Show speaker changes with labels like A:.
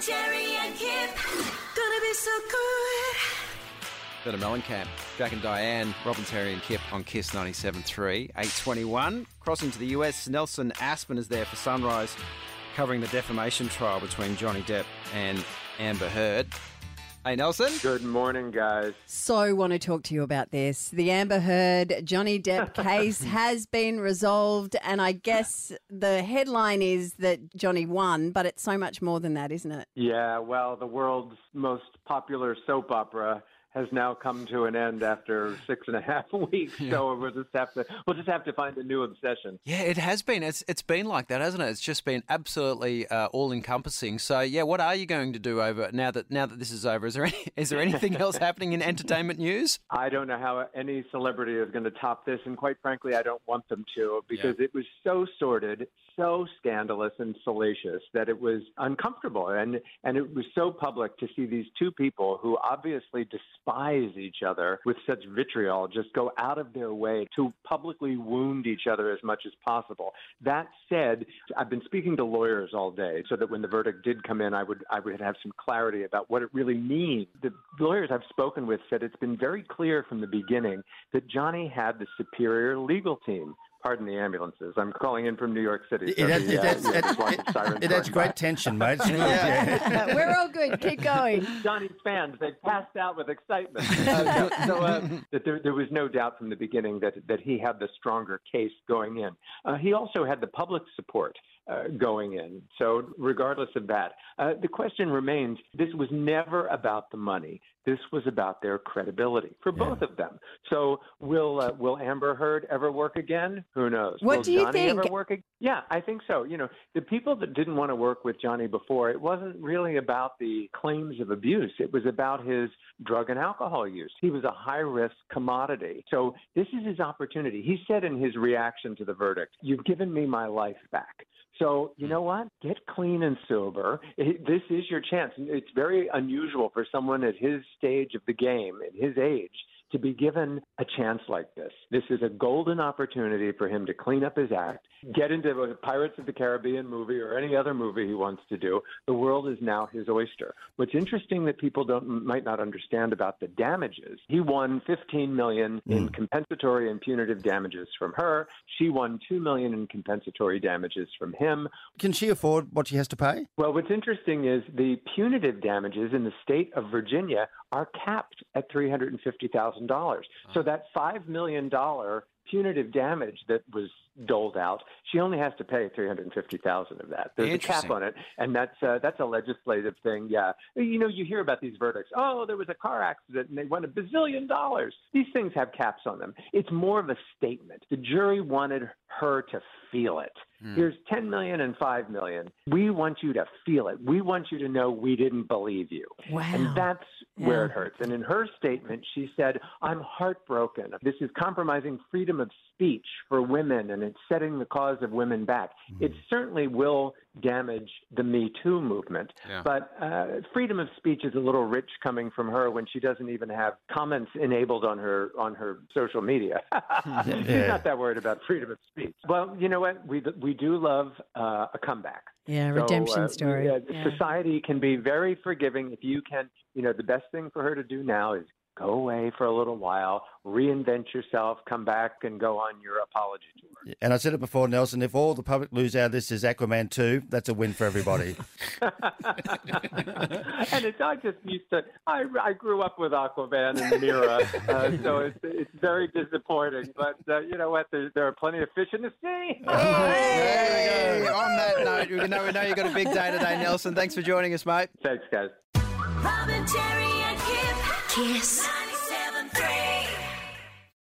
A: Jerry and Kip. Gonna be so good.
B: Bit of. Jack and Diane, Robin Terry and Kip on Kiss 97.3, 821. Crossing to the US, Nelson Aspen is there for Sunrise, covering the defamation trial between Johnny Depp and Amber Heard. Hey, Nelson.
C: Good morning, guys.
D: So, want to talk to you about this. The Amber Heard Johnny Depp case has been resolved, and I guess the headline is that Johnny won, but it's so much more than that, isn't it?
C: Yeah, well, the world's most popular soap opera has now come to an end after six and a half weeks. So we'll just have to we'll just have to find a new obsession.
B: Yeah, it has been. It's it's been like that, hasn't it? It's just been absolutely uh, all encompassing. So yeah, what are you going to do over now that now that this is over? Is there any, is there anything else happening in entertainment news?
C: I don't know how any celebrity is going to top this, and quite frankly, I don't want them to because it was so sordid, so scandalous and salacious that it was uncomfortable, and and it was so public to see these two people who obviously despise each other with such vitriol just go out of their way to publicly wound each other as much as possible. That said, I've been speaking to lawyers all day so that when the verdict did come in, I would I would have some clarity about what it really means. The lawyers I've spoken with said it's been very clear from the beginning that Johnny had the superior legal team. Pardon the ambulances. I'm calling in from New York City. so
E: It adds,
C: the,
E: it
C: uh,
E: adds,
C: yeah,
E: it,
C: there's lots of
E: it-
C: sirens
E: it adds
C: going
E: great tension, mate. It's yeah.
D: We're all good. Keep going.
C: Johnny's fans, they passed out with excitement. Uh, so uh, that there, there was no doubt from the beginning that, that he had the stronger case going in. Uh, he also had the public support. Uh, going in. So, regardless of that, uh, the question remains this was never about the money. This was about their credibility for both of them. So, will uh, will Amber Heard ever work again? Who knows?
D: What
C: will
D: do you
C: Johnny
D: think?
C: ever work again? Yeah, I think so. You know, the people that didn't want to work with Johnny before, it wasn't really about the claims of abuse. It was about his drug and alcohol use. He was a high risk commodity. So this is his opportunity. He said in his reaction to the verdict, You've given me my life back. So, you hmm. know what? Get clean and sober. It- This is your chance. It's very unusual for someone at his stage of the game, at his age, to be given a chance like this. This is a golden opportunity for him to clean up his act, get into a Pirates of the Caribbean movie or any other movie he wants to do. The world is now his oyster. What's interesting that people don't might not understand about the damages. He won 15 million hmm. in compensatory and punitive damages from her. She won 2 million in compensatory damages from him.
E: Can she afford what she has to pay?
C: Well, what's interesting is the punitive damages in the state of Virginia are capped at $350,000. So that $5 million punitive damage that was doled out, she only has to pay 350,000 of that. There's a cap on it, and that's uh, that's a legislative thing. Yeah. You know, you hear about these verdicts. Oh, there was a car accident and they won a bazillion dollars. These things have caps on them. It's more of a statement. The jury wanted her to feel it. Hmm. Here's 10 million and 5 million. We want you to feel it. We want you to know we didn't believe you.
D: Wow.
C: And that's where it hurts. And in her statement, she said, I'm heartbroken. This is compromising freedom of speech for women and it's setting the cause of women back. Hmm. It certainly will damage the Me Too movement.
B: Yeah.
C: But uh, freedom of speech is a little rich coming from her when she doesn't even have comments enabled on her on her social media. She's
E: Yeah.
C: not that worried about freedom of speech. Well, you know what? We we do love uh, a comeback.
D: Yeah,
C: So,
D: redemption
C: uh,
D: story.
C: yeah,
D: Yeah.
C: Society can be very forgiving if you can. You know, the best thing for her to do now is go away for a little while, reinvent yourself, come back, and go on your apology tour.
E: And I said it before, Nelson, if all the public lose out of this is Aquaman 2, that's a win for everybody.
C: and it's not just used to. I, I grew up with Aquaman and Mera, uh, so it's it's very disappointing. But uh, you know what? There, there are plenty of fish in the sea.
B: Hey, on that note, we know, we know you've got a big day today, Nelson. Thanks for joining us, mate.
C: Thanks, guys.
A: Robin, Jerry and Kip. Kiss.